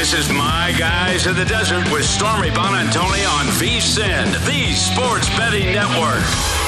This is My Guys in the Desert with Stormy Buonantony on VSIN, the Sports Betting Network.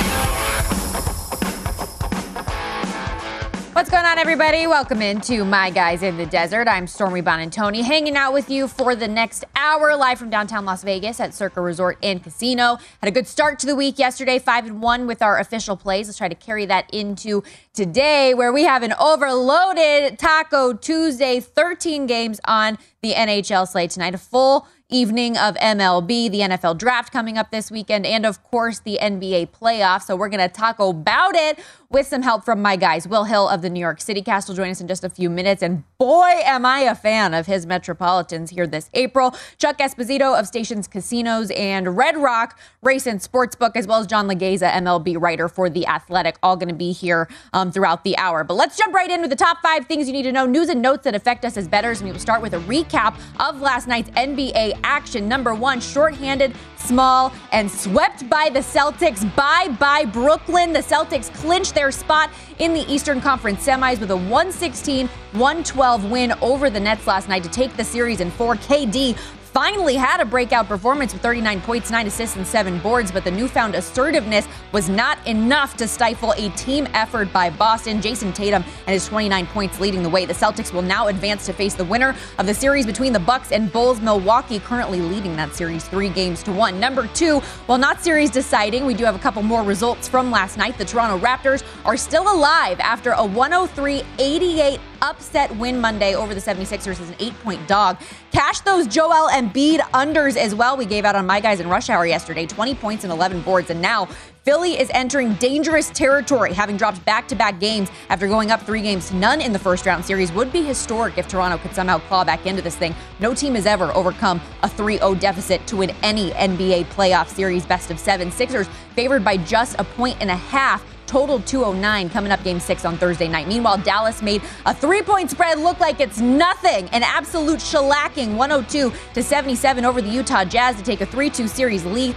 Going on, everybody? Welcome into My Guys in the Desert. I'm Stormy Buonantony, hanging out with you for the next hour, live from downtown Las Vegas at Circa Resort and Casino. Had a good start to the week yesterday, five and one with our official plays. Let's try to carry that into today, where we have an overloaded Taco Tuesday, 13 games on the NHL slate tonight. A full evening of MLB, the NFL draft coming up this weekend, and of course the NBA playoffs. So we're going to talk about it with some help from my guys. Will Hill of the New York City Cast will join us in just a few minutes. And boy, am I a fan of his Metropolitans here this April. Chuck Esposito of Stations Casinos and Red Rock Race and Sportsbook, as well as John Legeza, MLB writer for The Athletic, all going to be here um, throughout the hour. But let's jump right in with the top five things you need to know, news and notes that affect us as bettors. And we will start with a recap of last night's NBA action. Number one, shorthanded, small, and swept by the Celtics. Bye bye, Brooklyn. The Celtics clinched their spot in the Eastern Conference semis with a 116 112 win over the Nets last night to take the series in 4. KD finally had a breakout performance with 39 points, 9 assists, and 7 boards, but the newfound assertiveness was not enough to stifle a team effort by Boston. Jayson Tatum and his 29 points leading the way. The Celtics will now advance to face the winner of the series between the Bucks and Bulls. Milwaukee currently leading that series 3 games to 1. Number 2, while not series deciding, we do have a couple more results from last night. The Toronto Raptors are still alive after a 103-88 upset win Monday over the 76ers as an eight point dog. Cash those Joel Embiid unders as well. We gave out on my guys in rush hour yesterday 20 points and 11 boards. And now Philly is entering dangerous territory, having dropped back to back games after going up three games to none in the first round series. Would be historic if Toronto could somehow claw back into this thing. No team has ever overcome a 3 0 deficit to win any NBA playoff series best of seven. Sixers favored by just a point and a half total 209 coming up game six on Thursday night. Meanwhile, Dallas made a three point spread look like it's nothing. An absolute shellacking 102 to 77 over the Utah Jazz to take a 3 2 series lead.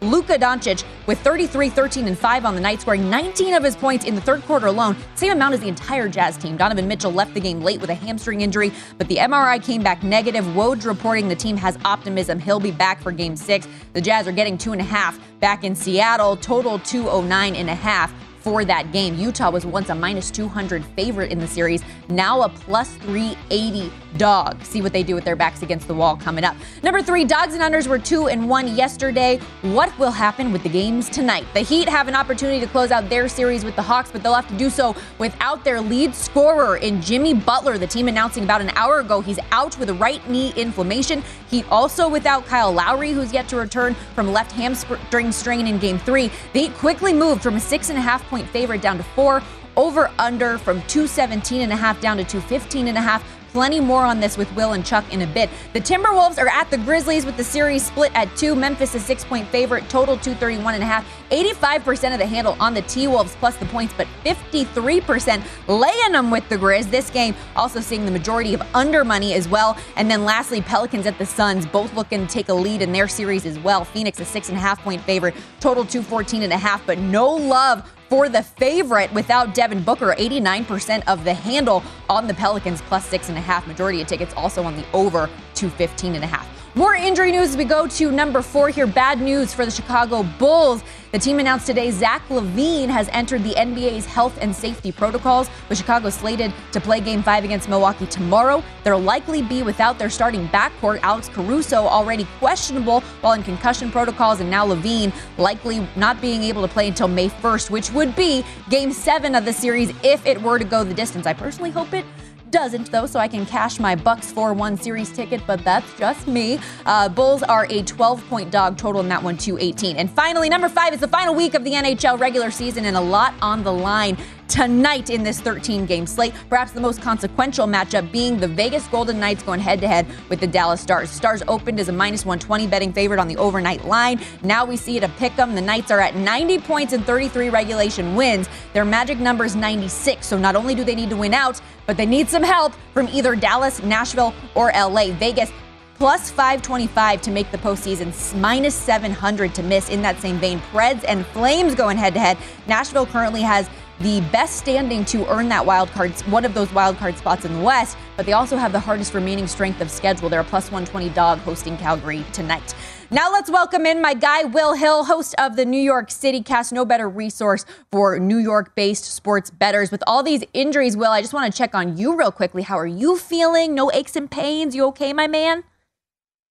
Luka Doncic with 33, 13, and 5 on the night, scoring 19 of his points in the third quarter alone, same amount as the entire Jazz team. Donovan Mitchell left the game late with a hamstring injury, but the MRI came back negative. Woj reporting the team has optimism. He'll be back for game six. The Jazz are getting two and a half back in Seattle, total 209 and a half for that game. Utah was once a minus 200 favorite in the series, now a plus 380 dog. See what they do with their backs against the wall coming up. Number three, dogs and unders were two and one yesterday. What will happen with the games tonight? The Heat have an opportunity to close out their series with the Hawks, but they'll have to do so without their lead scorer in Jimmy Butler. The team announcing about an hour ago he's out with a right knee inflammation. He also without Kyle Lowry, who's yet to return from left hamstring strain in game three. The Heat quickly moved from a six and a half point favorite down to four over under from 217 and a half down to 215 and a half Plenty more on this with Will and Chuck in a bit. The Timberwolves are at the Grizzlies with the series split at two. Memphis a six point favorite, total 231 and a half. 85% of the handle on the T Wolves plus the points, but 53% laying them with the Grizz. This game also seeing the majority of under money as well. And then lastly, Pelicans at the Suns, both looking to take a lead in their series as well. Phoenix a six and a half point favorite, total 214 and a half, but no love for the favorite without Devin Booker. 89% of the handle on the Pelicans, plus six and a half. Majority of tickets also on the over 215 and a half. More injury news as we go to number four here. Bad news for the Chicago Bulls. The team announced today Zach LaVine has entered the NBA's health and safety protocols, with Chicago slated to play game five against Milwaukee tomorrow. They'll likely be without their starting backcourt, Alex Caruso, already questionable while in concussion protocols, and now LaVine likely not being able to play until May 1st, which would be game seven of the series if it were to go the distance. I personally hope it doesn't, though, so I can cash my Bucks 4 1 series ticket, but that's just me. Uh, Bulls are a 12 point dog total in that one, 218. And finally, number five is the final week of the NHL regular season and a lot on the line tonight in this 13 game slate. Perhaps the most consequential matchup being the Vegas Golden Knights going head to head with the Dallas Stars. Stars opened as a minus 120 betting favorite on the overnight line. Now we see it a pick 'em. The Knights are at 90 points and 33 regulation wins. Their magic number is 96. So not only do they need to win out, but they need some help from either Dallas, Nashville, or LA. Vegas plus 525 to make the postseason, minus 700 to miss. In that same vein, Preds and Flames going head to head. Nashville currently has the best standing to earn that wild card, one of those wild card spots in the West, but they also have the hardest remaining strength of schedule. They're a plus 120 dog hosting Calgary tonight. Now let's welcome in my guy, Will Hill, host of the New York City Cast. No better resource for New York based sports betters. With all these injuries, Will, I just want to check on you real quickly. How are you feeling? No aches and pains? You okay, my man?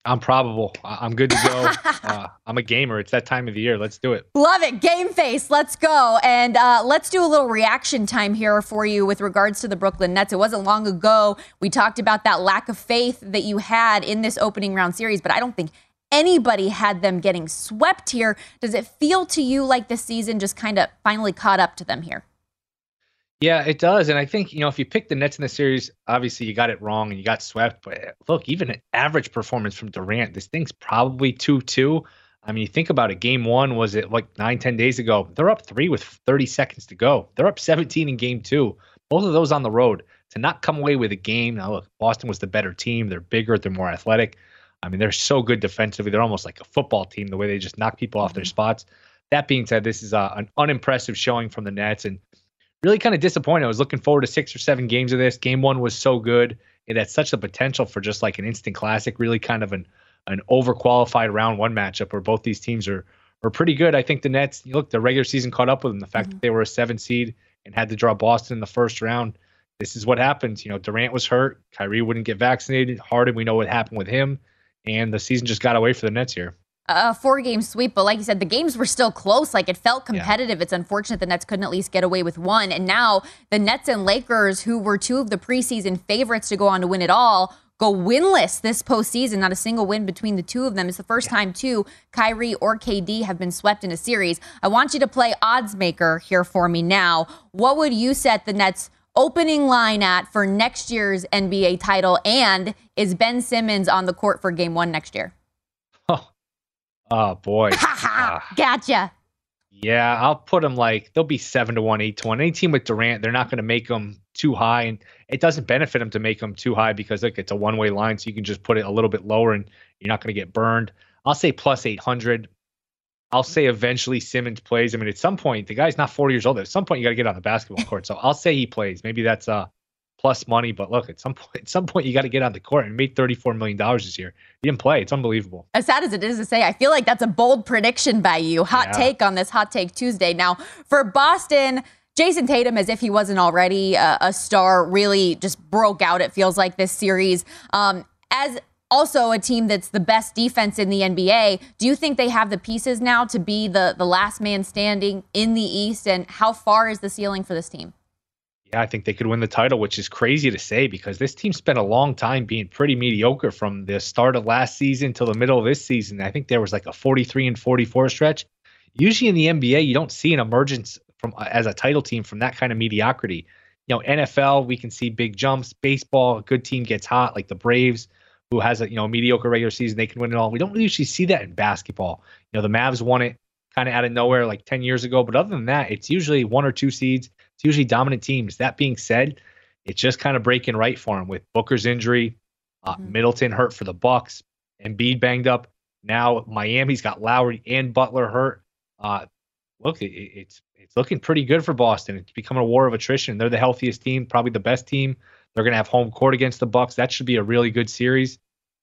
I'm probable. I'm good to go. uh, I'm a gamer. It's that time of the year. Let's do it. Love it. Game face. Let's go. And uh, let's do a little reaction time here for you with regards to the Brooklyn Nets. It wasn't long ago we talked about that lack of faith that you had in this opening round series, but I don't think anybody had them getting swept here. Does it feel to you like this season just kind of finally caught up to them here? Yeah, it does. And I think, you know, if you pick the Nets in the series, obviously you got it wrong and you got swept. But look, even an average performance from Durant, this thing's probably 2 2. I mean, you think about it. Game one was it like nine, 10 days ago. They're up three with 30 seconds to go. They're up 17 in game two. Both of those on the road. To not come away with a game. Now, look, Boston was the better team. They're bigger, they're more athletic. I mean, they're so good defensively. They're almost like a football team, the way they just knock people off their mm-hmm. spots. That being said, this is a, an unimpressive showing from the Nets. And really kind of disappointed. I was looking forward to six or seven games of this. Game one was so good. It had such the potential for just like an instant classic, really kind of an an overqualified round one matchup where both these teams are are pretty good. I think the Nets, look, the regular season caught up with them. The fact mm-hmm. that they were a seven seed and had to draw Boston in the first round. This is what happens. You know, Durant was hurt. Kyrie wouldn't get vaccinated. Harden, we know what happened with him. And the season just got away for the Nets here a four game sweep, but like you said, the games were still close. Like it felt competitive. Yeah. It's unfortunate the Nets couldn't at least get away with one. And now the Nets and Lakers, who were two of the preseason favorites to go on to win it all, go winless this postseason. Not a single win between the two of them. It's the first yeah. time, too, Kyrie or KD have been swept in a series. I want you to play odds maker here for me now. What would you set the Nets? Opening line at for next year's NBA title, and is Ben Simmons on the court for game one next year? Oh boy. uh, gotcha. Yeah, I'll put them like they'll be seven to one, eight to one. Any team with Durant, they're not going to make them too high, and it doesn't benefit them to make them too high because look, it's a one way line, so you can just put it a little bit lower, and you're not going to get burned. I'll say plus eight hundred. I'll say eventually Simmons plays. I mean, at some point, the guy's not 40 years old. At some point, you got to get on the basketball court. So I'll say he plays. Maybe that's uh plus money. But look, at some point, at some point, you got to get on the court and made $34 million this year. He didn't play. It's unbelievable. As sad as it is to say, I feel like that's a bold prediction by you. Hot yeah. take on this Hot Take Tuesday. Now, for Boston, Jayson Tatum, as if he wasn't already a, a star, really just broke out, it feels like, this series. Um, as also a team that's the best defense in the NBA. Do you think they have the pieces now to be the, the last man standing in the East? And how far is the ceiling for this team? Yeah, I think they could win the title, which is crazy to say because this team spent a long time being pretty mediocre from the start of last season till the middle of this season. I think there was like a 43 and 44 stretch. Usually in the NBA, you don't see an emergence from uh, as a title team from that kind of mediocrity. You know, NFL, we can see big jumps. Baseball, a good team gets hot, like the Braves, who has a you know mediocre regular season, they can win it all. We don't usually see that in basketball. You know, the Mavs won it kind of out of nowhere like 10 years ago, but other than that, it's usually one or two seeds. It's usually dominant teams. That being said, it's just kind of breaking right for him with Booker's injury, uh, mm-hmm. Middleton hurt for the Bucks, Embiid banged up. Now Miami's got Lowry and Butler hurt. Uh, look, it, it's it's looking pretty good for Boston. It's becoming a war of attrition. They're the healthiest team, probably the best team. They're going to have home court against the Bucks. That should be a really good series.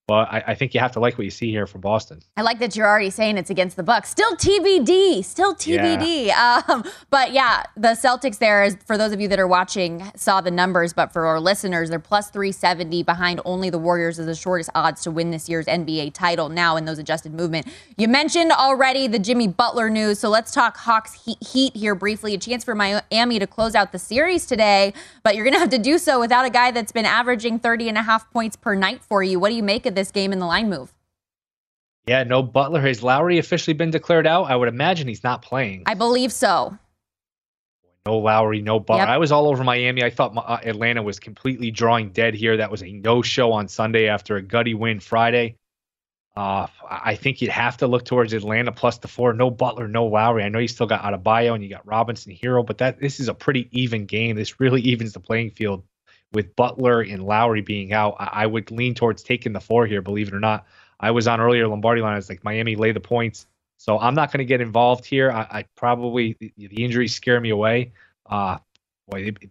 Well, I, I, think you have to like what you see here from Boston. I like that you're already saying it's against the Bucks. Still TBD, still TBD. Yeah. Um, but yeah, the Celtics there is for those of you that are watching saw the numbers, but for our listeners, they're plus 370 behind only the Warriors as the shortest odds to win this year's NBA title. Now in those adjusted movement, you mentioned already the Jimmy Butler news, so let's talk Hawks Heat here briefly. A chance for Miami to close out the series today, but you're gonna have to do so without a guy that's been averaging 30 and a half points per night for you. What do you make of this game in the line move. Yeah, no Butler. Has Lowry officially been declared out? I would imagine he's not playing. I believe so. No Lowry, no Butler. Yep. I was all over Miami. I thought uh, Atlanta was completely drawing dead here. That was a no show on Sunday after a gutty win Friday. Uh, I think you'd have to look towards Atlanta plus the four. No Butler, no Lowry. I know you still got Adebayo and you got Robinson Herro, but that this is a pretty even game. This really evens the playing field with Butler and Lowry being out, I, I would lean towards taking the four here, believe it or not. I was on earlier Lombardi line. I was like, Miami lay the points. So I'm not going to get involved here. I, I probably, the, the, injuries scare me away. Uh, boy, it, it,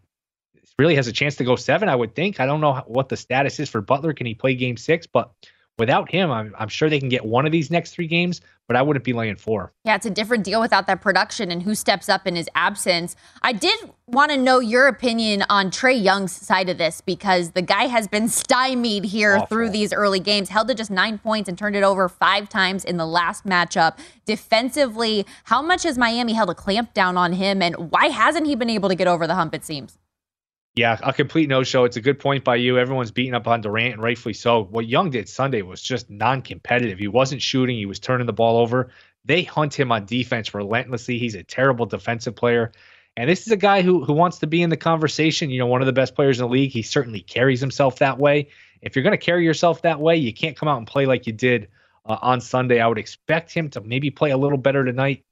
really has a chance to go seven, I would think. I don't know what the status is for Butler. Can he play game six? But without him, I'm, I'm sure they can get one of these next three games, but I wouldn't be laying four. Yeah, it's a different deal without that production and who steps up in his absence. I did want to know your opinion on Trae Young's side of this because the guy has been stymied here Awful. through these early games, held to just nine points and turned it over five times in the last matchup. Defensively, how much has Miami held a clamp down on him, and why hasn't he been able to get over the hump, it seems? Yeah, a complete no show. It's a good point by you. Everyone's beating up on Durant, and rightfully so. What Young did Sunday was just non competitive. He wasn't shooting, he was turning the ball over. They hunt him on defense relentlessly. He's a terrible defensive player. And this is a guy who who wants to be in the conversation. You know, one of the best players in the league. He certainly carries himself that way. If you're going to carry yourself that way, you can't come out and play like you did uh, on Sunday. I would expect him to maybe play a little better tonight.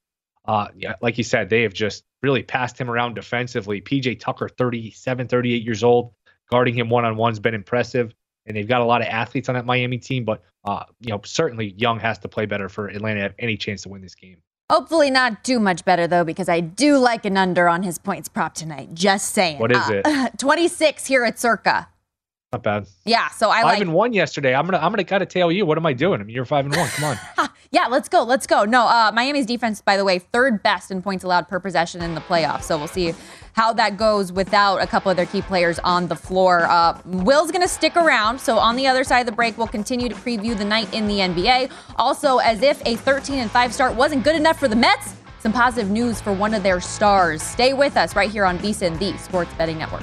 Uh, yeah, like you said, they have just really passed him around defensively. PJ Tucker, 37, 38 years old, guarding him one on one's been impressive. And they've got a lot of athletes on that Miami team, but uh, you know certainly Young has to play better for Atlanta to have any chance to win this game. Hopefully not too much better though, because I do like an under on his points prop tonight. Just saying. What is uh, it? 26 here at Circa. Not bad. Yeah, so I five like and one yesterday. I'm gonna I'm gonna kind of tail you. What am I doing? I mean, you're five and one. Come on. yeah, let's go. Let's go. No, uh, Miami's defense, by the way, third best in points allowed per possession in the playoffs. So we'll see how that goes without a couple of their key players on the floor. Uh, Will's gonna stick around. So on the other side of the break, we'll continue to preview the night in the NBA. Also, as if a 13 and 5 start wasn't good enough for the Mets. Some positive news for one of their stars. Stay with us right here on VSIN, the Sports Betting Network.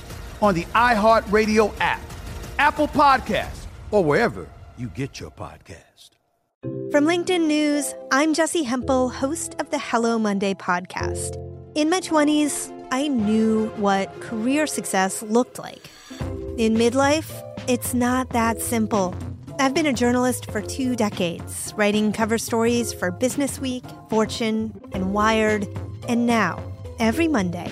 on the iHeartRadio app, Apple Podcasts, or wherever you get your podcast. From LinkedIn News, I'm Jessi Hempel, host of the Hello Monday podcast. In my 20s, I knew what career success looked like. In midlife, it's not that simple. I've been a journalist for two decades, writing cover stories for Business Week, Fortune, and Wired. And now, every Monday,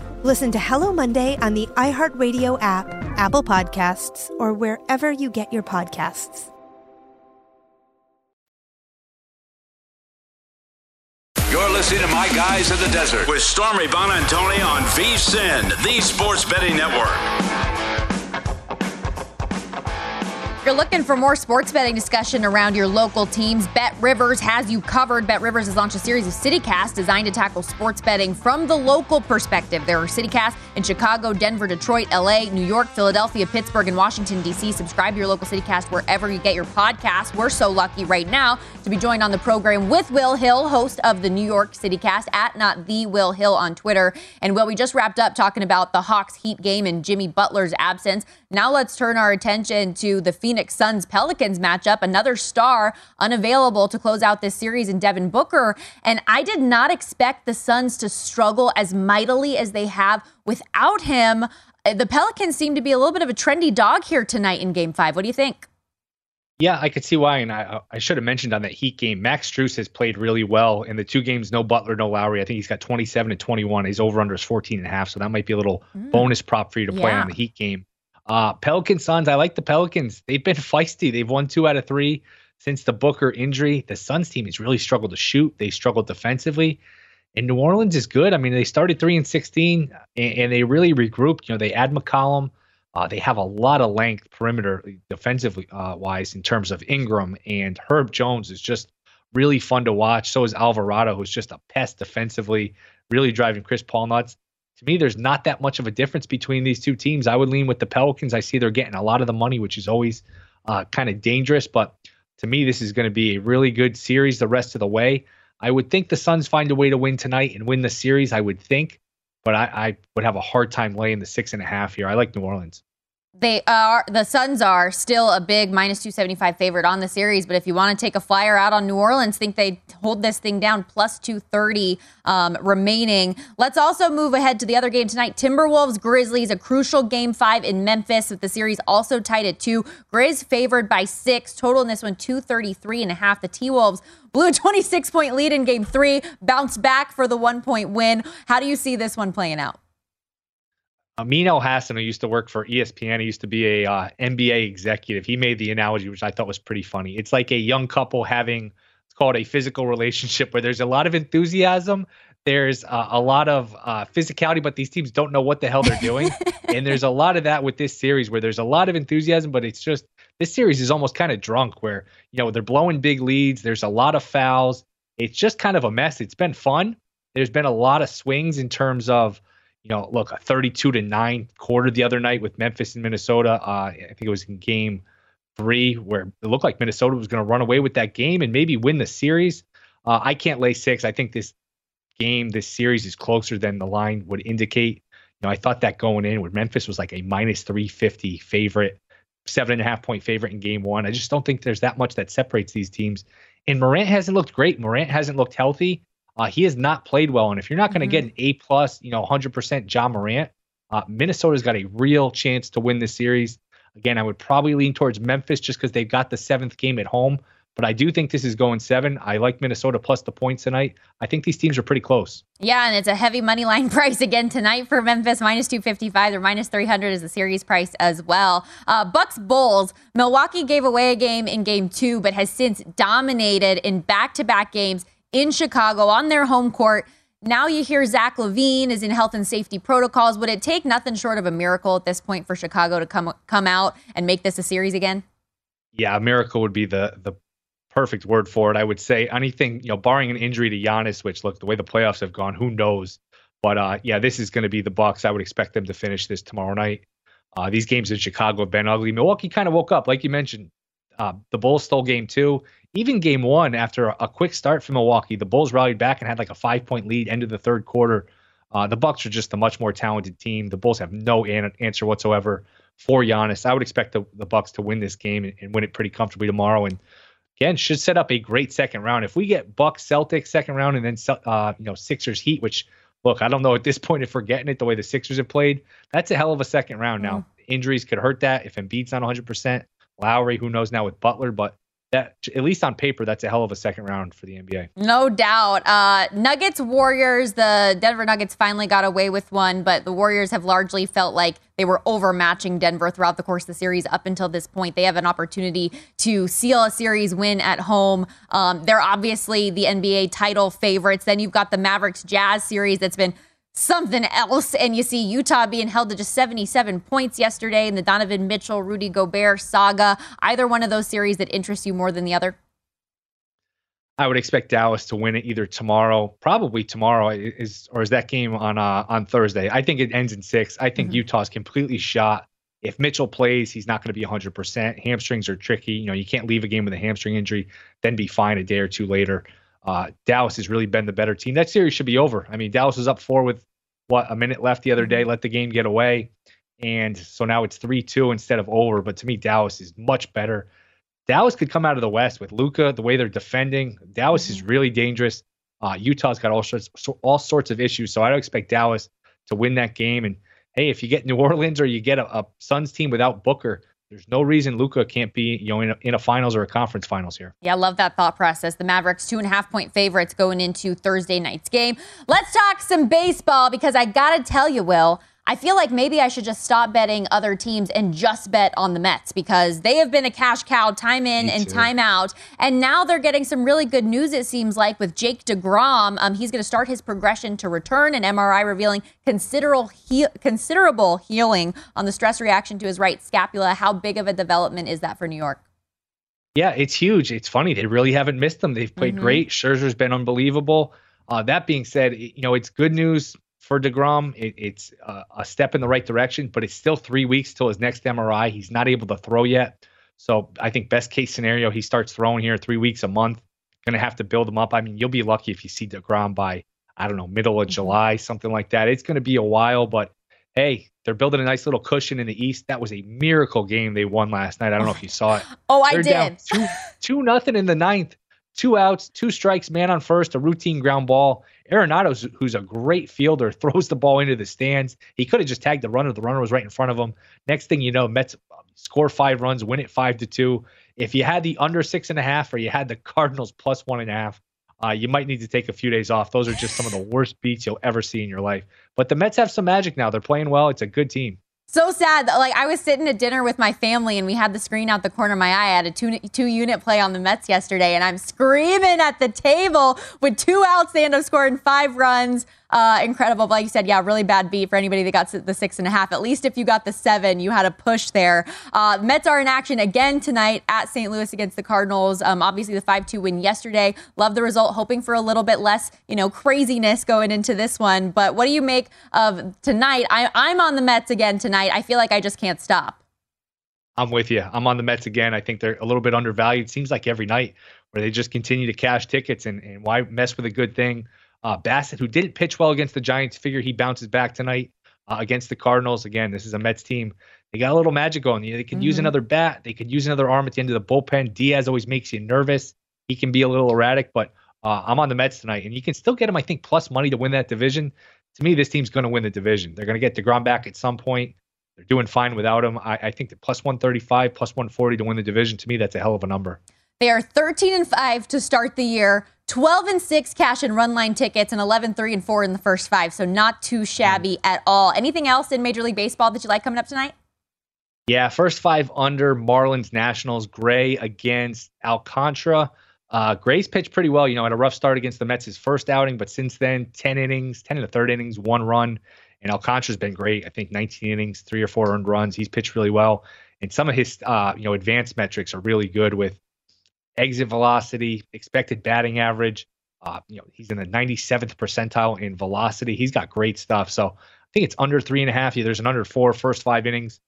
Listen to Hello Monday on the iHeartRadio app, Apple Podcasts, or wherever you get your podcasts. You're listening to My Guys in the Desert with Stormy Buonantony on VSIN, the Sports Betting Network. If you're looking for more sports betting discussion around your local teams, Bet Rivers has you covered. Bet Rivers has launched a series of CityCasts designed to tackle sports betting from the local perspective. There are CityCasts in Chicago, Denver, Detroit, LA, New York, Philadelphia, Pittsburgh, and Washington, D.C. Subscribe to your local CityCast wherever you get your podcast. We're so lucky right now to be joined on the program with Will Hill, host of the New York CityCast at not the Will Hill on Twitter. And Will, we just wrapped up talking about the Hawks Heat game and Jimmy Butler's absence. Now let's turn our attention to the Phoenix Suns Pelicans matchup. Another star unavailable to close out this series in Devin Booker. And I did not expect the Suns to struggle as mightily as they have without him. The Pelicans seem to be a little bit of a trendy dog here tonight in game five. What do you think? Yeah, I could see why. And I, I should have mentioned on that Heat game, Max Strus has played really well in the two games. No Butler, no Lowry. I think he's got 27 and 21. He's over under his 14 and a half. So that might be a little mm. bonus prop for you to play Yeah. on the Heat game. Uh, Pelican Suns, I like the Pelicans. They've been feisty. They've won two out of three since the Booker injury. The Suns team has really struggled to shoot. They struggled defensively. And New Orleans is good. I mean, they started three and sixteen, and, and they really regrouped. You know, they add McCollum. Uh, they have a lot of length perimeter defensively uh, wise in terms of Ingram and Herb Jones is just really fun to watch. So is Alvarado, who's just a pest defensively, really driving Chris Paul nuts. To me, there's not that much of a difference between these two teams. I would lean with the Pelicans. I see they're getting a lot of the money, which is always uh, kind of dangerous. But to me, this is going to be a really good series the rest of the way. I would think the Suns find a way to win tonight and win the series. I would think, but I, I would have a hard time laying the six and a half here. I like New Orleans. They are the Suns are still a big minus 275 favorite on the series, but if you want to take a flyer out on New Orleans, think they hold this thing down plus 230 um, remaining. Let's also move ahead to the other game tonight. Timberwolves Grizzlies, a crucial game five in Memphis with the series also tied at two. Grizz favored by six. Total in this one 233 and a half. The T Wolves blew a 26 point lead in game three, bounced back for the one point win. How do you see this one playing out? Amin Elhassan, who used to work for ESPN, he used to be a uh, NBA executive. He made the analogy, which I thought was pretty funny. It's like a young couple having it's called a physical relationship where there's a lot of enthusiasm, there's uh, a lot of uh, physicality, but these teams don't know what the hell they're doing. and there's a lot of that with this series where there's a lot of enthusiasm, but it's just this series is almost kind of drunk where you know they're blowing big leads. There's a lot of fouls. It's just kind of a mess. It's been fun. There's been a lot of swings in terms of you know, look, a 32 to 9 quarter the other night with Memphis and Minnesota. Uh, I think it was in game three where it looked like Minnesota was going to run away with that game and maybe win the series. Uh, I can't lay six. I think this game, this series is closer than the line would indicate. You know, I thought that going in where Memphis was like a minus 350 favorite, seven and a half point favorite in game one. I just don't think there's that much that separates these teams. And Morant hasn't looked great. Morant hasn't looked healthy. Uh, he has not played well, and if you're not going to mm-hmm. get an A plus, you know, 100% Ja Morant, uh, Minnesota's got a real chance to win this series. Again, I would probably lean towards Memphis just because they've got the seventh game at home. But I do think this is going seven. I like Minnesota plus the points tonight. I think these teams are pretty close. Yeah, and it's a heavy money line price again tonight for Memphis, minus 255 or minus 300 is the series price as well. Uh, Bucks Bulls, Milwaukee gave away a game in game two, but has since dominated in back to back games in Chicago on their home court. Now you hear Zach LaVine is in health and safety protocols. Would it take nothing short of a miracle at this point for Chicago to come come out and make this a series again? Yeah, a miracle would be the the perfect word for it. I would say anything, you know, barring an injury to Giannis, which look the way the playoffs have gone, who knows? But uh, yeah, this is going to be the Bucks. I would expect them to finish this tomorrow night. Uh, these games in Chicago have been ugly. Milwaukee kind of woke up, like you mentioned. Uh, the Bulls stole game two even game one, after a, a, quick start for Milwaukee, the Bulls rallied back and had like a five point lead end of the third quarter. Uh, the Bucks are just a much more talented team. The Bulls have no an- answer whatsoever for Giannis. I would expect the, the Bucks to win this game and, and, win it pretty comfortably tomorrow. And again, should set up a great second round. If we get Bucks Celtics second round and then uh, you know Sixers Heat, which look, I don't know at this point if we're getting it the way the Sixers have played. That's a hell of a second round. Now mm. injuries could hurt that if Embiid's not 100. percent Lowry, who knows now with Butler, but that at least on paper, that's a hell of a second round for the NBA. No doubt. Uh, Nuggets Warriors. The Denver Nuggets finally got away with one, but the Warriors have largely felt like they were overmatching Denver throughout the course of the series up until this point. They have an opportunity to seal a series win at home. Um, they're obviously the NBA title favorites. Then you've got the Mavericks Jazz series that's been something else. And you see Utah being held to just 77 points yesterday in the Donovan Mitchell, Rudy Gobert saga. Either one of those series that interests you more than the other? I would expect Dallas to win it either tomorrow, probably tomorrow is or is that game on uh, on Thursday. I think it ends in six. I think mm-hmm. Utah's completely shot. If Mitchell plays, he's not going to be 100%. Hamstrings are tricky. You know, you can't leave a game with a hamstring injury, then be fine a day or two later. Uh, Dallas has really been the better team. That series should be over. I mean, Dallas was up four with what a minute left the other day, mm-hmm. let the game get away, and so now it's three two instead of over. But to me, Dallas is much better. Dallas could come out of the West with Luka, the way they're defending. Dallas mm-hmm. is really dangerous. Uh, Utah's got all sorts all sorts of issues, so I don't expect Dallas to win that game. And hey, if you get New Orleans or you get a, a Suns team without Booker, there's no reason Luka can't be, you know, in a, in a, finals or a conference finals here. Yeah, I love that thought process. The Mavericks two and a half point favorites going into Thursday night's game. Let's talk some baseball because I gotta tell you, Will, I feel like maybe I should just stop betting other teams and just bet on the Mets because they have been a cash cow time in and time out. And now they're getting some really good news, it seems like, with Jake DeGrom. Um, he's going to start his progression to return, an MRI revealing considerable, he- considerable healing on the stress reaction to his right scapula. How big of a development is that for New York? Yeah, it's huge. It's funny. They really haven't missed them. They've played mm-hmm. great. Scherzer's been unbelievable. Uh, that being said, you know, it's good news for DeGrom. It, it's uh, a step in the right direction, but it's still three weeks till his next MRI. He's not able to throw yet. So I think best case scenario, he starts throwing here three weeks a month. Going to have to build him up. I mean, you'll be lucky if you see DeGrom by, I don't know, middle of mm-hmm. July, something like that. It's going to be a while, but hey, they're building a nice little cushion in the East. That was a miracle game they won last night. I don't know if you saw it. oh, they're I did. two, two nothing in the ninth two outs, two strikes, man on first, a routine ground ball. Arenado, who's a great fielder, throws the ball into the stands. He could have just tagged the runner. The runner was right in front of him. Next thing you know, Mets score five runs, win it five to two. If you had the under six and a half or you had the Cardinals plus one and a half, uh, you might need to take a few days off. Those are just some of the worst beats you'll ever see in your life. But the Mets have some magic now. They're playing well. It's a good team. So sad. Like I was sitting at dinner with my family and we had the screen out the corner of my eye. I had a two, two unit play on the Mets yesterday and I'm screaming at the table with two outs. They end up scoring five runs. Uh, incredible. But like you said, yeah, really bad beat for anybody that got the six and a half. At least if you got the seven, you had a push there. Uh, Mets are in action again tonight at St. Louis against the Cardinals. Um, obviously, the 5 2 win yesterday. Love the result, hoping for a little bit less, you know, craziness going into this one. But what do you make of tonight? I, I'm on the Mets again tonight. I feel like I just can't stop. I'm with you. I'm on the Mets again. I think they're a little bit undervalued. Seems like every night where they just continue to cash tickets and, and why mess with a good thing? Uh, Bassitt, who didn't pitch well against the Giants, figure he bounces back tonight uh, against the Cardinals. Again, this is a Mets team. They got a little magic going. They could mm-hmm. use another bat. They could use another arm at the end of the bullpen. Diaz always makes you nervous. He can be a little erratic, but uh, I'm on the Mets tonight, and you can still get him, I think, plus money to win that division. To me, this team's going to win the division. They're going to get DeGrom back at some point. They're doing fine without him. I, I think the plus 135, plus 140 to win the division, to me, that's a hell of a number. They are 13 and 5 to start the year. 12 and 6 cash and run line tickets and 11 3 and 4 in the first 5 so not too shabby at all. Anything else in major league baseball that you like coming up tonight? Yeah first 5 under marlins nationals gray against alcantara. Uh, gray's pitched pretty well you know had a rough start against the mets his first outing but since then 10 innings 10 in the third innings one run. And alcantara's been great i think 19 innings three or four earned runs. He's pitched really well. And some of his uh, you know advanced metrics are really good with exit velocity, expected batting average. Uh, you know, he's in the 97th percentile in velocity. He's got great stuff. So I think it's under three and a half. Yeah, there's an under four first five innings.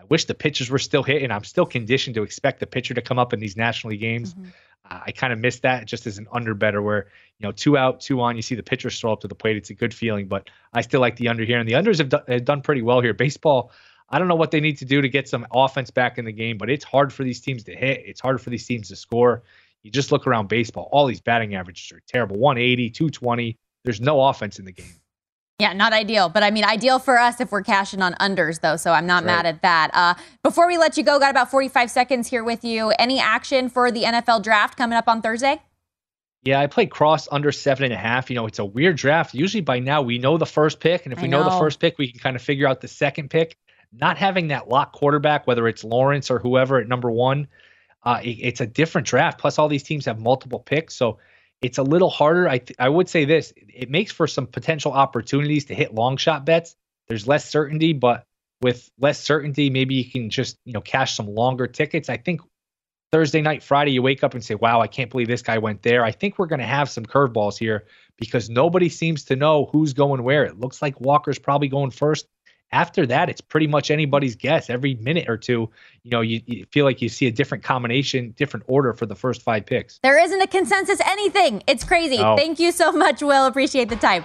I wish the pitchers were still hitting. I'm still conditioned to expect the pitcher to come up in these national league games. Mm-hmm. Uh, I kind of miss that just as an under better where, you know, two out, two on, you see the pitcher stroll up to the plate. It's a good feeling, but I still like the under here. And the unders have, do- have done pretty well here. Baseball, I don't know what they need to do to get some offense back in the game, but it's hard for these teams to hit. It's hard for these teams to score. You just look around baseball, all these batting averages are terrible 180, 220. There's no offense in the game. Yeah, not ideal, but I mean, ideal for us if we're cashing on unders, though. So I'm not mad at that. Uh, before we let you go, got about 45 seconds here with you. Any action for the NFL draft coming up on Thursday? Yeah, I played cross under seven and a half. You know, it's a weird draft. Usually by now we know the first pick, and if we know. know the first pick, we can kind of figure out the second pick not having that lock quarterback, whether it's Lawrence or whoever at number one, uh, it, it's a different draft. Plus, all these teams have multiple picks, so it's a little harder. I th- I would say this: it makes for some potential opportunities to hit long shot bets. There's less certainty, but with less certainty, maybe you can just you know cash some longer tickets. I think Thursday night, Friday, you wake up and say, "Wow, I can't believe this guy went there." I think we're going to have some curveballs here because nobody seems to know who's going where. It looks like Walker's probably going first after that, it's pretty much anybody's guess. Every minute or two, you know, you, you, feel like you see a different combination, different order for the first five picks. There isn't a consensus anything. It's crazy. No. Thank you so much, Will. Appreciate the time.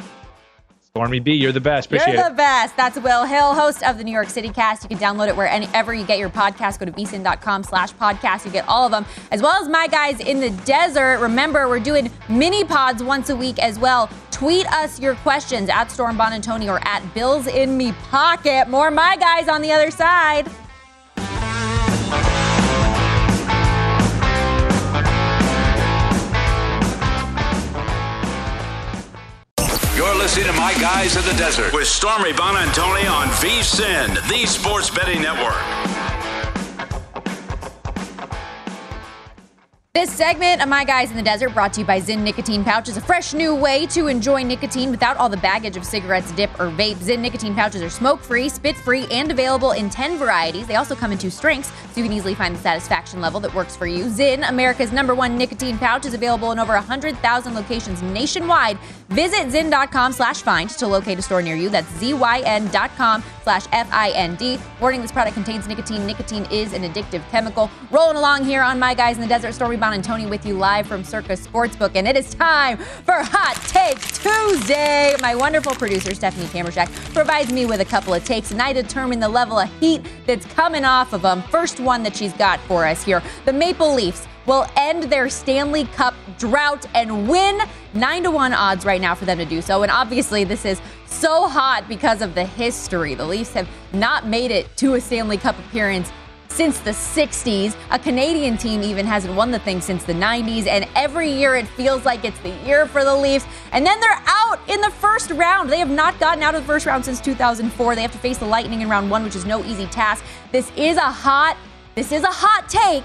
Stormy B, you're the best. Appreciate you're the it. best. That's Will Hill, host of the New York City Cast. You can download it wherever you get your podcast. Go to vsin.com slash podcast. You get all of them, as well as my guys in the desert. Remember, we're doing mini pods once a week as well. Tweet us your questions at Storm Buonantony or at Bills in Me Pocket. More my guys on the other side. Listening to My Guys in the Desert with Stormy Buonantony on VSIN, the Sports Betting Network. This segment of My Guys in the Desert brought to you by Zyn Nicotine Pouches, a fresh new way to enjoy nicotine without all the baggage of cigarettes, dip, or vape. Zyn Nicotine Pouches are smoke free, spit free, and available in 10 varieties. They also come in two strengths, so you can easily find the satisfaction level that works for you. Zyn, America's number one nicotine pouch, is available in over 100,000 locations nationwide. Visit zyn.com slash find to locate a store near you. That's zyn.com slash F-I-N-D. Warning, this product contains nicotine. Nicotine is an addictive chemical. Rolling along here on My Guys in the Desert, Stormy Buonantony with you live from Circa Sportsbook, and it is time for Hot Take Tuesday. My wonderful producer, Stephanie Kamershak, provides me with a couple of takes, and I determine the level of heat that's coming off of them. First one that she's got for us here the Maple Leafs will end their Stanley Cup drought and win. Nine to one odds right now for them to do so. And obviously, this is so hot because of the history. The Leafs have not made it to a Stanley Cup appearance since the 60s. A Canadian team even hasn't won the thing since the 90s. And every year it feels like it's the year for the Leafs. And then they're out in the first round. They have not gotten out of the first round since 2004. They have to face the Lightning in round one, which is no easy task. This is a hot, this is a hot take.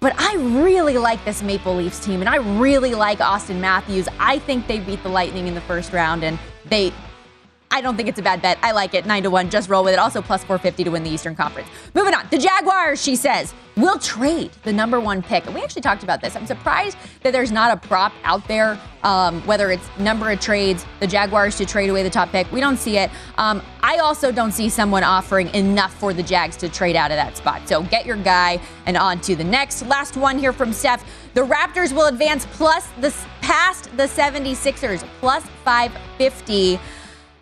But I really like this Maple Leafs team, and I really like Auston Matthews. I think they beat the Lightning in the first round, and they I don't think it's a bad bet. I like it. 9 to 1. Just roll with it. Also, plus 450 to win the Eastern Conference. Moving on. The Jaguars, she says, will trade the number one pick. And we actually talked about this. I'm surprised that there's not a prop out there, um, whether it's number of trades, the Jaguars to trade away the top pick. We don't see it. Um, I also don't see someone offering enough for the Jags to trade out of that spot. So get your guy and on to the next. Last one here from Steph. The Raptors will advance plus the past the 76ers, plus 550.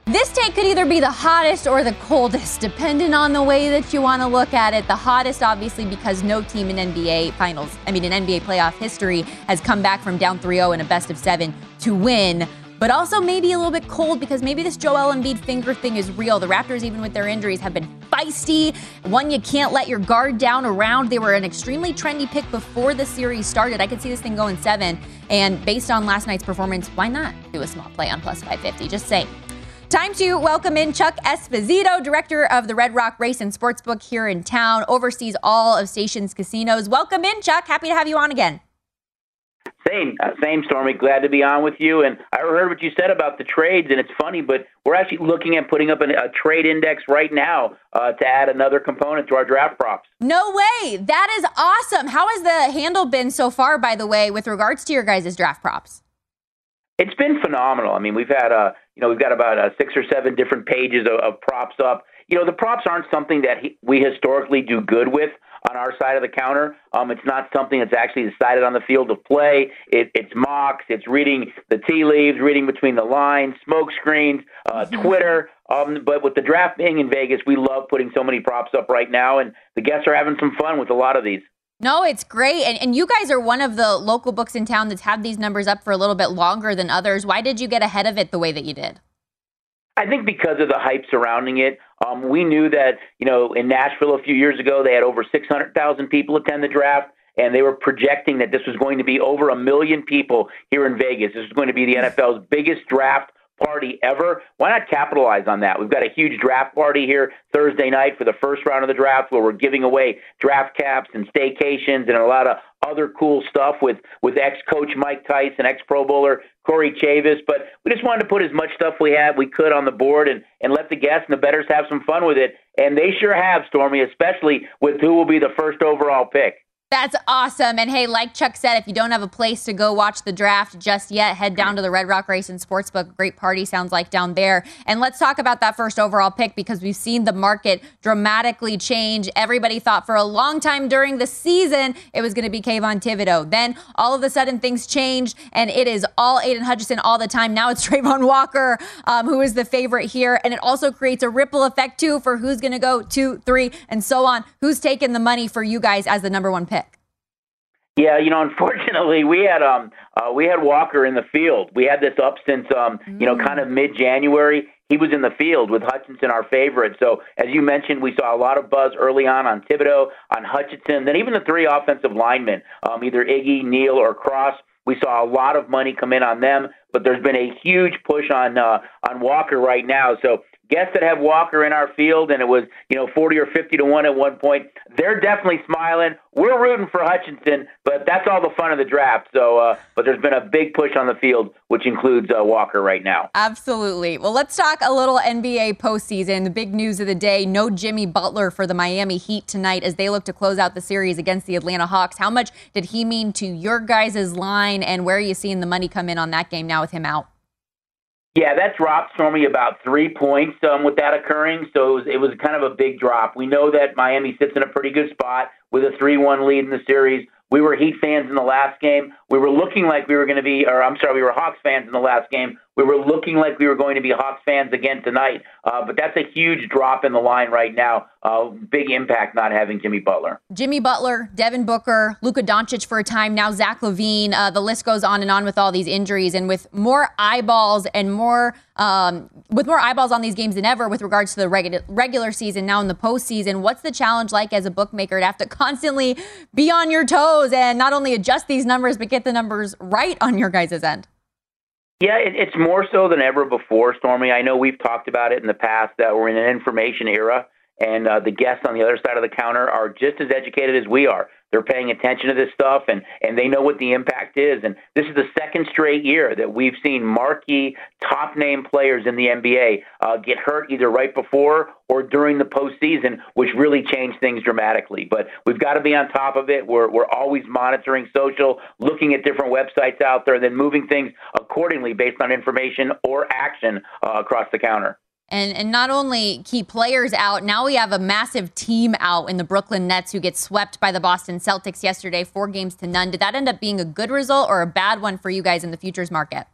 This take could either be the hottest or the coldest, depending on the way that you want to look at it. The hottest, obviously, because no team in NBA finals, I mean, in NBA playoff history, has come back from down 3 0 in a best of seven to win. But also maybe a little bit cold because maybe this Joel Embiid finger thing is real. The Raptors, even with their injuries, have been feisty. One you can't let your guard down around. They were an extremely trendy pick before the series started. I could see this thing going seven. And based on last night's performance, why not do a small play on plus 550? Just saying. Time to welcome in Chuck Esposito, director of the Red Rock Race and Sportsbook here in town, oversees all of Stations casinos. Welcome in, Chuck. Happy to have you on again. Same, uh, same, Stormy. Glad to be on with you. And I heard what you said about the trades, and it's funny, but we're actually looking at putting up an, a trade index right now uh, to add another component to our draft props. No way! That is awesome. How has the handle been so far, by the way, with regards to your guys' draft props? It's been phenomenal. I mean, we've had uh, you know, we've got about uh, six or seven different pages of, of props up. You know, the props aren't something that he, we historically do good with on our side of the counter. Um, it's not something that's actually decided on the field of play. It, it's mocks. It's reading the tea leaves, reading between the lines, smoke screens, uh. Twitter. Um, but with the draft being in Vegas, we love putting so many props up right now, and the guests are having some fun with a lot of these. No, it's great. And, and you guys are one of the local books in town that's had these numbers up for a little bit longer than others. Why did you get ahead of it the way that you did? I think because of the hype surrounding it. Um, we knew that, you know, in Nashville a few years ago, they had over 600,000 people attend the draft, and they were projecting that this was going to be over a million people here in Vegas. This is going to be the NFL's biggest draft party ever. Why not capitalize on that? We've got a huge draft party here Thursday night for the first round of the draft where we're giving away draft caps and staycations and a lot of other cool stuff with, with ex coach Mike Tyson, and ex Pro Bowler Corey Chavous. But we just wanted to put as much stuff we had we could on the board and, and let the guests and the betters have some fun with it. And they sure have, Stormy, especially with who will be the first overall pick. That's awesome. And hey, like Chuck said, if you don't have a place to go watch the draft just yet, head down to the Red Rock Race and Sportsbook. Great party sounds like down there. And let's talk about that first overall pick because we've seen the market dramatically change. Everybody thought for a long time during the season it was going to be Kayvon Thibodeaux. Then all of a sudden things changed and it is all Aidan Hutchinson all the time. Now it's Travon Walker um, who is the favorite here. And it also creates a ripple effect too for who's going to go two, three, and so on. Who's taking the money for you guys as the number one pick? Yeah, you know, unfortunately, we had um uh, we had Walker in the field. We had this up since um you know kind of mid January. He was in the field with Hutchinson, our favorite. So as you mentioned, we saw a lot of buzz early on on Thibodeaux, on Hutchinson, then even the three offensive linemen, um, either Iggy, Neal, or Cross. We saw a lot of money come in on them, but there's been a huge push on uh, on Walker right now. So guests that have Walker in our field, and it was you know 40 or 50 to one at one point. They're definitely smiling. We're rooting for Hutchinson, but that's all the fun of the draft. So, uh, but there's been a big push on the field, which includes uh, Walker right now. Absolutely. Well, let's talk a little NBA postseason. The big news of the day: no Jimmy Butler for the Miami Heat tonight as they look to close out the series against the Atlanta Hawks. How much did he mean to your guys' line, and where are you seeing the money come in on that game now with him out? Yeah, that dropped Stormy about three points um, with that occurring. So it was, it was kind of a big drop. We know that Miami sits in a pretty good spot with a 3 1 lead in the series. We were Heat fans in the last game. We were looking like we were going to be, or I'm sorry, we were Hawks fans in the last game. We were looking like we were going to be Hawks fans again tonight. Uh, but that's a huge drop in the line right now. Uh, big impact not having Jimmy Butler. Jimmy Butler, Devin Booker, Luka Doncic for a time now, Zach LaVine. Uh, the list goes on and on with all these injuries, and with more eyeballs and more um, with more eyeballs on these games than ever with regards to the regular regular season. Now in the postseason, what's the challenge like as a bookmaker to have to constantly be on your toes and not only adjust these numbers but get the numbers right on your guys' end? Yeah, it, it's more so than ever before, Stormy. I know we've talked about it in the past that we're in an information era, and uh, the guests on the other side of the counter are just as educated as we are. They're paying attention to this stuff and, and they know what the impact is. And this is the second straight year that we've seen marquee top name players in the NBA uh, get hurt either right before or during the postseason, which really changed things dramatically. But we've got to be on top of it. We're, we're always monitoring social, looking at different websites out there, and then moving things accordingly based on information or action uh, across the counter and and not only keep players out, now we have a massive team out in the Brooklyn Nets who get swept by the Boston Celtics yesterday, four games to none. Did that end up being a good result or a bad one for you guys in the futures market?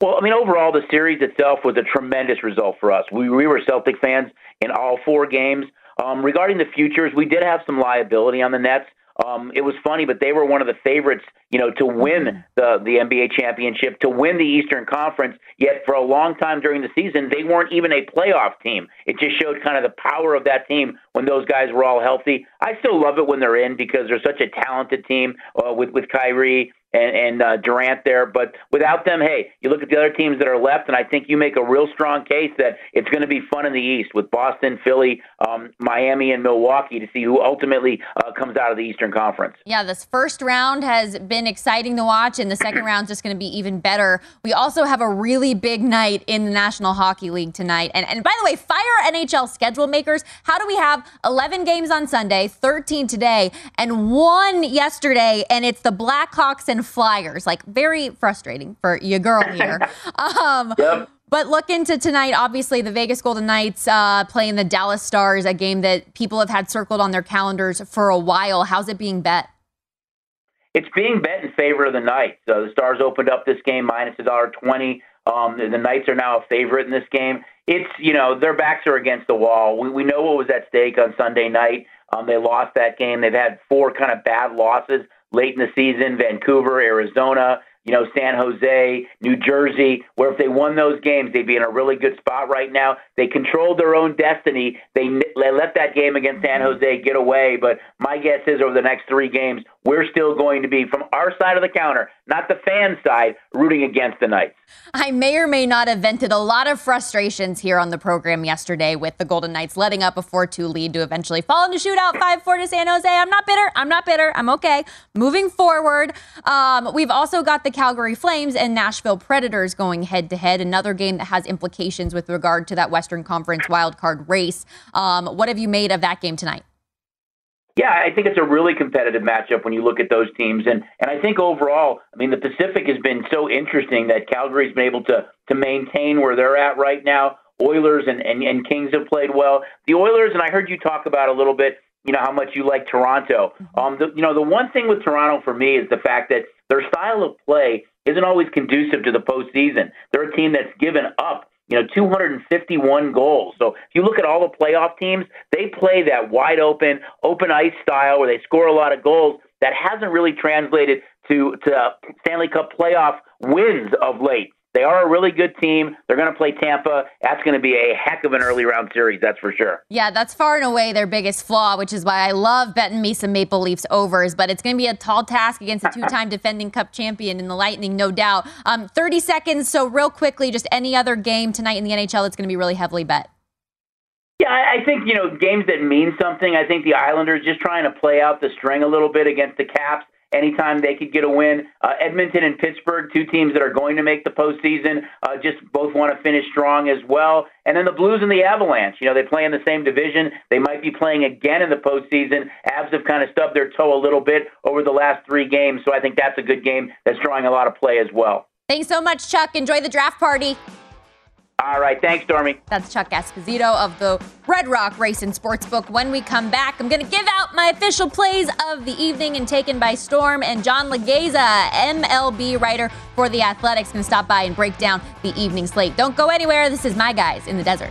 Well, I mean, overall, the series itself was a tremendous result for us. We, we were Celtic fans in all four games. Um, regarding the futures, we did have some liability on the Nets. Um, it was funny, but they were one of the favorites, you know, to win mm-hmm. the the NBA championship, to win the Eastern Conference. Yet for a long time during the season, they weren't even a playoff team. It just showed kind of the power of that team when those guys were all healthy. I still love it when they're in because they're such a talented team uh, with with Kyrie and, and uh, Durant there. But without them, hey, you look at the other teams that are left, and I think you make a real strong case that it's going to be fun in the East with Boston, Philly, um, Miami, and Milwaukee to see who ultimately uh, comes out of the Eastern Conference. Yeah, this first round has been exciting to watch, and the second round is just going to be even better. We also have a really big night in the National Hockey League tonight. And, and by the way, fire NHL schedule makers. How do we have 11 games on Sunday, 13 today, and one yesterday, and it's the Blackhawks and and Flyers. Like very frustrating for your girl here. um, yep. But look into tonight. Obviously, the Vegas Golden Knights uh, playing the Dallas Stars, a game that people have had circled on their calendars for a while. How's it being bet? It's being bet in favor of the Knights. Uh, the Stars opened up this game minus a dollar twenty. Um, the, the Knights are now a favorite in this game. It's you know their backs are against the wall. We we know what was at stake on Sunday night. Um, they lost that game. They've had four kind of bad losses late in the season, Vancouver, Arizona, you know, San Jose, New Jersey, where if they won those games, they'd be in a really good spot right now. They controlled their own destiny. They, let that game against San Jose get away, but my guess is over the next three games, we're still going to be, from our side of the counter, not the fan side, rooting against the Knights. I may or may not have vented a lot of frustrations here on the program yesterday with the Golden Knights letting up a 4 2 lead to eventually fall into shootout 5 4 to San Jose. I'm not bitter. I'm not bitter. I'm okay. Moving forward, um, we've also got the Calgary Flames and Nashville Predators going head to head, another game that has implications with regard to that Western Conference wildcard race. Um, what have you made of that game tonight? Yeah, I think it's a really competitive matchup when you look at those teams, and and I think overall, I mean, the Pacific has been so interesting that Calgary's been able to to maintain where they're at right now. Oilers and, and, and Kings have played well. The Oilers, and I heard you talk about a little bit, you know, how much you like Toronto. Mm-hmm. Um, the, you know, the one thing with Toronto for me is the fact that their style of play isn't always conducive to the postseason. They're a team that's given up you know, 251 goals. So if you look at all the playoff teams, they play that wide open, open ice style where they score a lot of goals. That hasn't really translated to to Stanley Cup playoff wins of late. They are a really good team. They're going to play Tampa. That's going to be a heck of an early round series, that's for sure. Yeah, that's far and away their biggest flaw, which is why I love betting me some Maple Leafs overs. But it's going to be a tall task against a two time defending Cup champion in the Lightning, no doubt. Um, 30 seconds. So, real quickly, just any other game tonight in the NHL that's going to be really heavily bet. Yeah, I think, you know, games that mean something. I think the Islanders just trying to play out the string a little bit against the Caps anytime they could get a win. Uh, Edmonton and Pittsburgh, two teams that are going to make the postseason, uh, just both want to finish strong as well. And then the Blues and the Avalanche, you know, they play in the same division. They might be playing again in the postseason. Avs have kind of stubbed their toe a little bit over the last three games, so I think that's a good game that's drawing a lot of play as well. Thanks so much, Chuck. Enjoy the draft party. All right. Thanks, Stormy. That's Chuck Esposito of the Red Rock Race and Sportsbook. When we come back, I'm going to give out my official plays of the evening and taken by storm. And John Laghezza, MLB writer for The Athletics, can stop by and break down the evening slate. Don't go anywhere. This is My Guys in the Desert.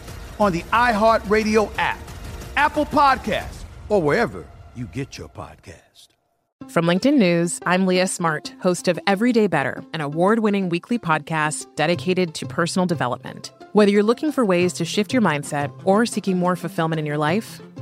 on the iHeartRadio app, Apple Podcasts, or wherever you get your podcast. From LinkedIn News, I'm Leah Smart, host of Everyday Better, an award winning weekly podcast dedicated to personal development. Whether you're looking for ways to shift your mindset or seeking more fulfillment in your life,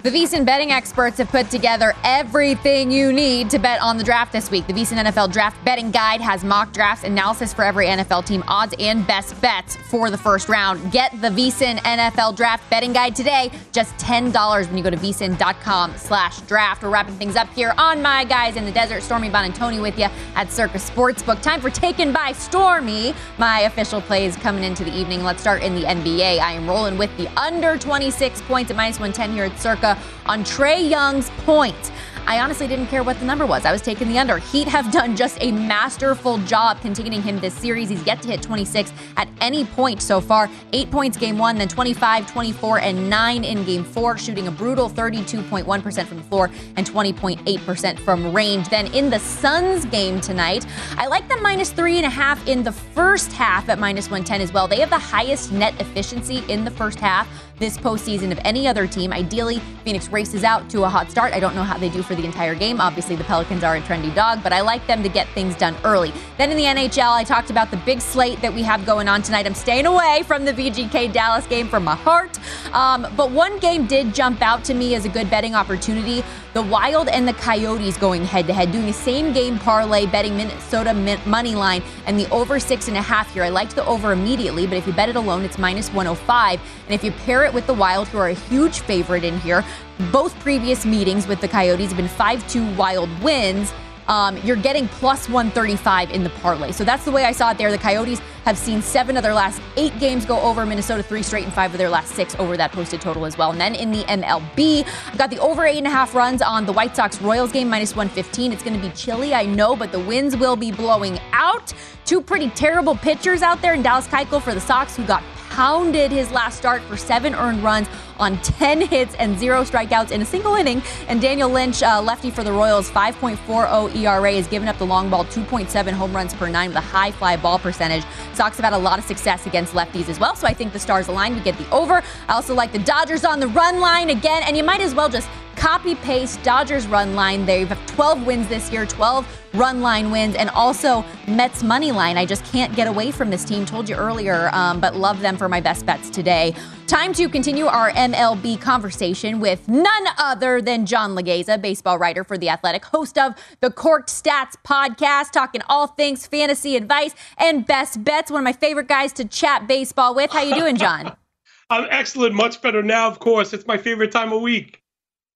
The VSIN betting experts have put together everything you need to bet on the draft this week. The VSIN NFL Draft Betting Guide has mock drafts, analysis for every NFL team, odds, and best bets for the first round. Get the VSIN NFL Draft Betting Guide today, just $10 when you go to vsin.com slash draft. We're wrapping things up here on My Guys in the Desert. Stormy Buonantony with you at Circa Sportsbook. Time for Taken by Stormy. My official plays coming into the evening. Let's start in the NBA. I am rolling with the under 26 points at minus 110 here at Circa on Trae Young's point. I honestly didn't care what the number was. I was taking the under. Heat have done just a masterful job containing him this series. He's yet to hit 26 at any point so far. Eight points game one, then 25, 24, and nine in game four, shooting a brutal 32.1% from the floor and 20.8% from range. Then in the Suns game tonight, I like the minus three and a half in the first half at minus 110 as well. They have the highest net efficiency in the first half this postseason of any other team. Ideally, Phoenix races out to a hot start. I don't know how they do for the entire game. Obviously, the Pelicans are a trendy dog, but I like them to get things done early. Then in the NHL, I talked about the big slate that we have going on tonight. I'm staying away from the VGK Dallas game from my heart. Um, but one game did jump out to me as a good betting opportunity. The Wild and the Coyotes going head to head, doing the same game parlay, betting Minnesota money line and the over six and a half here. I liked the over immediately, but if you bet it alone, it's minus 105. And if you pair it with the Wild, who are a huge favorite in here, both previous meetings with the Coyotes have been 5 2 Wild wins um, you're getting plus 135 in the parlay. So that's the way I saw it there. The Coyotes have seen seven of their last eight games go over. Minnesota three straight and five of their last six over that posted total as well. And then in the MLB, I've got the over eight and a half runs on the White Sox Royals game, minus 115. It's going to be chilly, I know, but the winds will be blowing out. Two pretty terrible pitchers out there in Dallas Keuchel for the Sox, who got pounded his last start for seven earned runs on 10 hits and zero strikeouts in a single inning. And Daniel Lynch, uh, lefty for the Royals, 5.40 ERA, has given up the long ball 2.7 home runs per nine with a high fly ball percentage. Sox have had a lot of success against lefties as well, so I think the stars align. We get the over. I also like the Dodgers on the run line again, and you might as well just copy paste Dodgers run line. They have 12 wins this year, 12 run line wins, and also Mets money line. I just can't get away from this team. Told you earlier, um, but love them for my best bets today. Time to continue our MLB conversation with none other than John Laghezza, baseball writer for The Athletic, host of the Corked Stats podcast, talking all things fantasy advice and best bets. One of my favorite guys to chat baseball with. How you doing, John? I'm excellent, much better now, of course. It's my favorite time of week.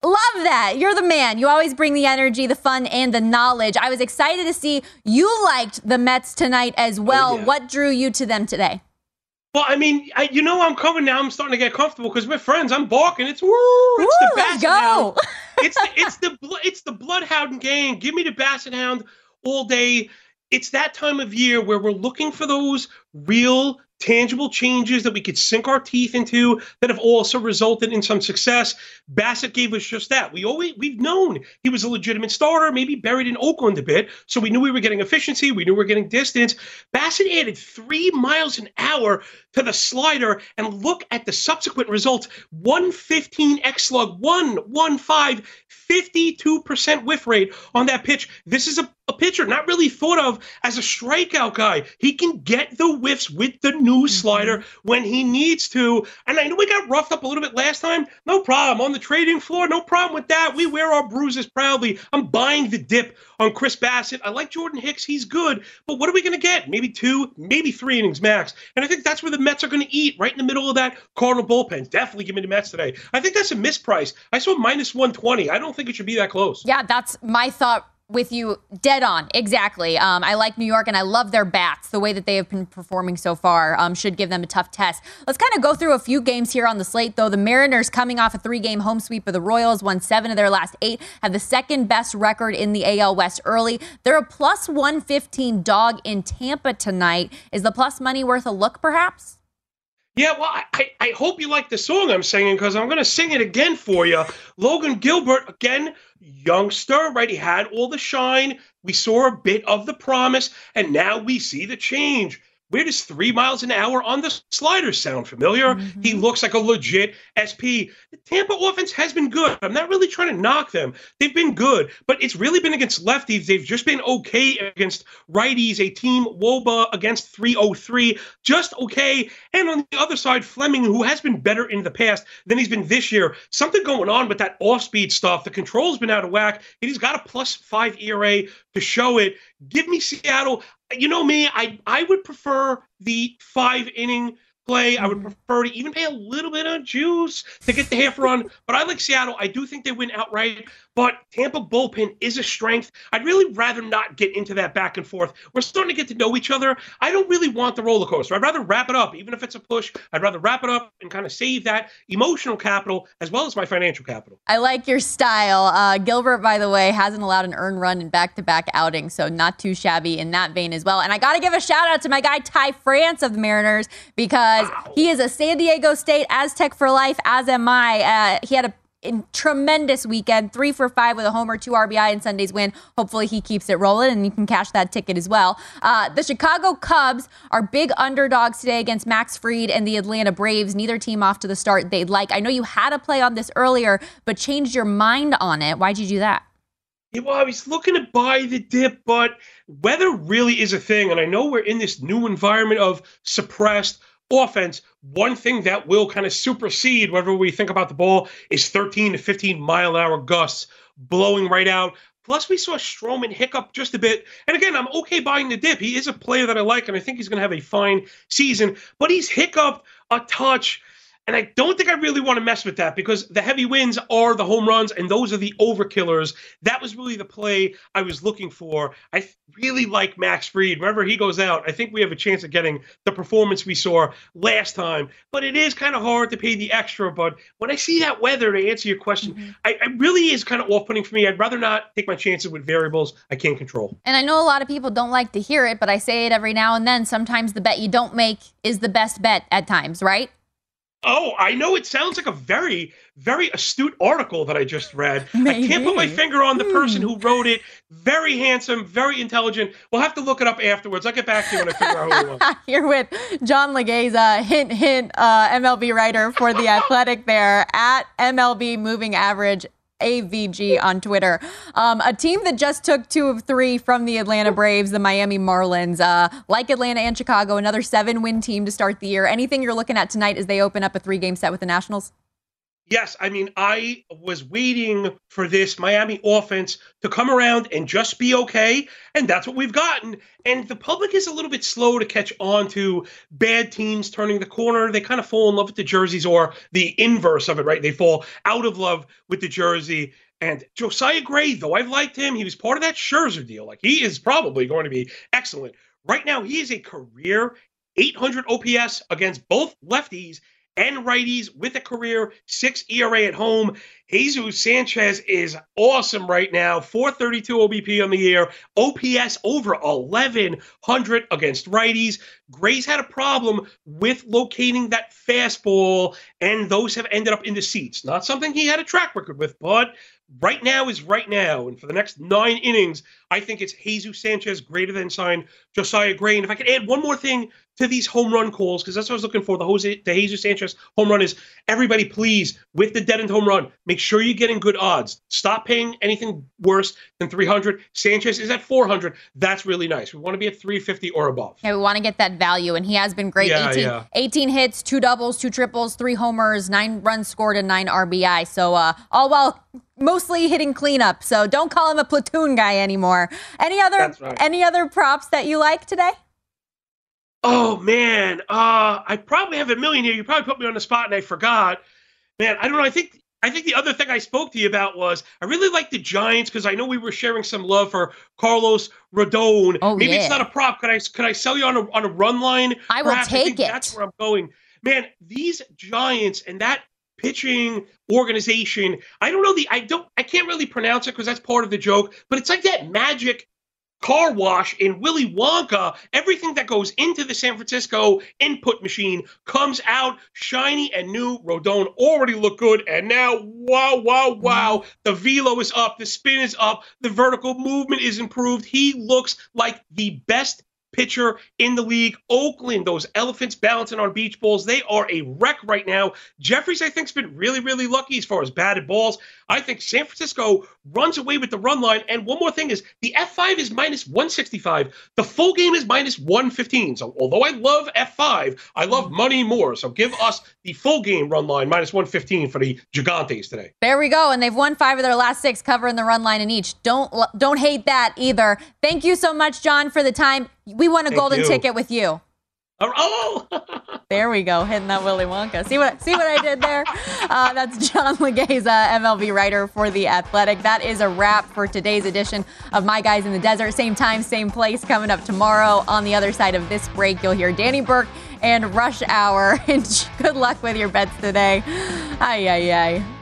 Love that. You're the man. You always bring the energy, the fun, and the knowledge. I was excited to see you liked the Mets tonight as oh, well. Oh, yeah. What drew you to them today? Well, I mean, I, you know, I'm coming now. I'm starting to get comfortable because we're friends. I'm barking. It's woo. It's Ooh, the let's go. it's the it's the it's the bloodhound gang. Give me the basset hound all day. It's that time of year where we're looking for those real tangible changes that we could sink our teeth into that have also resulted in some success. Bassitt gave us just that. We always we've known he was a legitimate starter, maybe buried in Oakland a bit, so we knew we were getting efficiency, we knew we were getting distance. Bassitt added three miles an hour to the slider, and look at the subsequent results: 115 X slug, 115, 52% whiff rate on that pitch. This is a, a pitcher not really thought of as a strikeout guy. He can get the whiffs with the new new slider mm-hmm. when he needs to. And I know we got roughed up a little bit last time. No problem. On the trading floor, no problem with that. We wear our bruises proudly. I'm buying the dip on Chris Bassitt. I like Jordan Hicks. He's good. But what are we going to get? Maybe two, maybe three innings max. And I think that's where the Mets are going to eat, right in the middle of that Cardinal bullpen. Definitely give me the Mets today. I think that's a misprice. I saw minus 120. I don't think it should be that close. Yeah, that's my thought with you dead on. Exactly. Um, i like new york and i love their bats. The way that they have been performing so far um, should give them a tough test. Let's kind of go through a few games here on the slate though. The mariners coming off a three game home sweep of the royals won seven of their last eight have the second best record in the al west early. They're a plus 115 dog in tampa tonight. Is the plus money worth a look perhaps yeah, well, I, I hope you like the song I'm singing because I'm going to sing it again for you. Logan Gilbert, again, youngster, right? He had all the shine. We saw a bit of the promise, and now we see the change. Where does three miles an hour on the slider sound familiar? Mm-hmm. He looks like a legit SP. The Tampa offense has been good. I'm not really trying to knock them. They've been good, but it's really been against lefties. They've just been okay against righties, a team Woba against 303, just okay. And on the other side, Fleming, who has been better in the past than he's been this year. Something going on with that off speed stuff. The control's been out of whack. and He's got a plus five ERA to show it. Give me Seattle you know me, I I would prefer the five inning play. I would mm-hmm. prefer to even pay a little bit of juice to get the half run. But I like Seattle. I do think they win outright. But Tampa bullpen is a strength. I'd really rather not get into that back and forth. We're starting to get to know each other. I don't really want the roller coaster. I'd rather wrap it up, even if it's a push. I'd rather wrap it up and kind of save that emotional capital as well as my financial capital. I like your style. Uh, Gilbert, by the way, hasn't allowed an earned run in back-to-back outings, so not too shabby in that vein as well. And I got to give a shout out to my guy Ty France of the Mariners because wow. he is a San Diego State Aztec for life, as am I. Uh, he had a tremendous weekend, three for five with a homer, two RBI in Sunday's win. Hopefully he keeps it rolling and you can cash that ticket as well. Uh, the Chicago Cubs are big underdogs today against Max Fried and the Atlanta Braves. Neither team off to the start they'd like. I know you had a play on this earlier, but changed your mind on it. Why'd you do that? Yeah, well, I was looking to buy the dip, but weather really is a thing. And I know we're in this new environment of suppressed offense. One thing that will kind of supersede whatever we think about the ball is 13 to 15 mile an hour gusts blowing right out. Plus, we saw Stroman hiccup just a bit. And again, I'm okay buying the dip. He is a player that I like, and I think he's going to have a fine season. But he's hiccuped a touch. And I don't think I really want to mess with that because the heavy wins are the home runs and those are the overkillers. That was really the play I was looking for. I really like Max Fried. Whenever he goes out, I think we have a chance of getting the performance we saw last time. But it is kind of hard to pay the extra. But when I see that weather, to answer your question, mm-hmm. I, I really is kind of off putting for me. I'd rather not take my chances with variables I can't control. And I know a lot of people don't like to hear it, but I say it every now and then. Sometimes the bet you don't make is the best bet at times, right? Oh, I know it sounds like a very, very astute article that I just read. Maybe. I can't put my finger on the person who wrote it. Very handsome, very intelligent. We'll have to look it up afterwards. I'll get back to you when I figure out who it was. You're with John Laghezza, hint, hint, uh, MLB writer for The Athletic there at MLB Moving Average AVG on Twitter. Um, a team that just took two of three from the Atlanta Braves, the Miami Marlins. Uh, like Atlanta and Chicago, another seven win team to start the year. Anything you're looking at tonight as they open up a three game set with the Nationals? Yes, I mean, I was waiting for this Miami offense to come around and just be okay, and that's what we've gotten. And the public is a little bit slow to catch on to bad teams turning the corner. They kind of fall in love with the jerseys, or the inverse of it, right? They fall out of love with the jersey. And Josiah Gray, though I've liked him, he was part of that Scherzer deal. Like he is probably going to be excellent. Right now, he is a career 800 OPS against both lefties and righties with a career six ERA at home. Jesus Sanchez is awesome right now. 432 OBP on the year, OPS over 1100 against righties. Gray's had a problem with locating that fastball, and those have ended up in the seats. Not something he had a track record with, but right now is right now. And for the next nine innings, I think it's Jesus Sanchez greater than sign Josiah Gray. And if I could add one more thing to these home run calls, because that's what I was looking for. The Jose the Jesus Sanchez home run is everybody please with the dead end home run, make sure you're getting good odds. Stop paying anything worse than 300. Sanchez is at 400. That's really nice. We want to be at 350 or above. Yeah, we want to get that value, and he has been great. Yeah, 18, yeah. 18 hits, two doubles, two triples, three homers, nine runs scored, and nine RBI. So uh, all while mostly hitting cleanup. So don't call him a platoon guy anymore. Any other right. any other props that you like today? Oh man, uh, I probably have a million here. You probably put me on the spot and I forgot. Man, I don't know. I think I think the other thing I spoke to you about was I really like the Giants because I know we were sharing some love for Carlos Rodon. Oh, Maybe yeah. it's not a prop. Could I could I sell you on a on a run line? I will take I it. That's where I'm going. Man, these Giants and that pitching organization. I don't know the I don't I can't really pronounce it because that's part of the joke, but it's like that magic car wash in Willy Wonka. Everything that goes into the San Francisco input machine comes out shiny and new. Rodon already looked good, and now wow, wow, wow. The velo is up, the spin is up, the vertical movement is improved. He looks like the best pitcher in the league. Oakland, those elephants balancing on beach balls, they are a wreck right now. Jefferies, I think, has been really, really lucky as far as batted balls. I think San Francisco runs away with the run line. And one more thing is the F5 is minus 165. The full game is minus 115. So although I love F5, I love money more. So give us the full game run line minus 115 for the Gigantes today. There we go, and they've won five of their last six, covering the run line in each. Don't don't hate that either. Thank you so much, John, for the time. We won a Thank golden you. ticket with you. Oh, There we go, hitting that Willy Wonka. See what see what I did there? Uh, that's John Laghezza, MLB writer for the Athletic. That is a wrap for today's edition of My Guys in the Desert. Same time, same place. Coming up tomorrow. On the other side of this break, you'll hear Danny Burke and Rush Hour. And good luck with your bets today. Ay ay ay.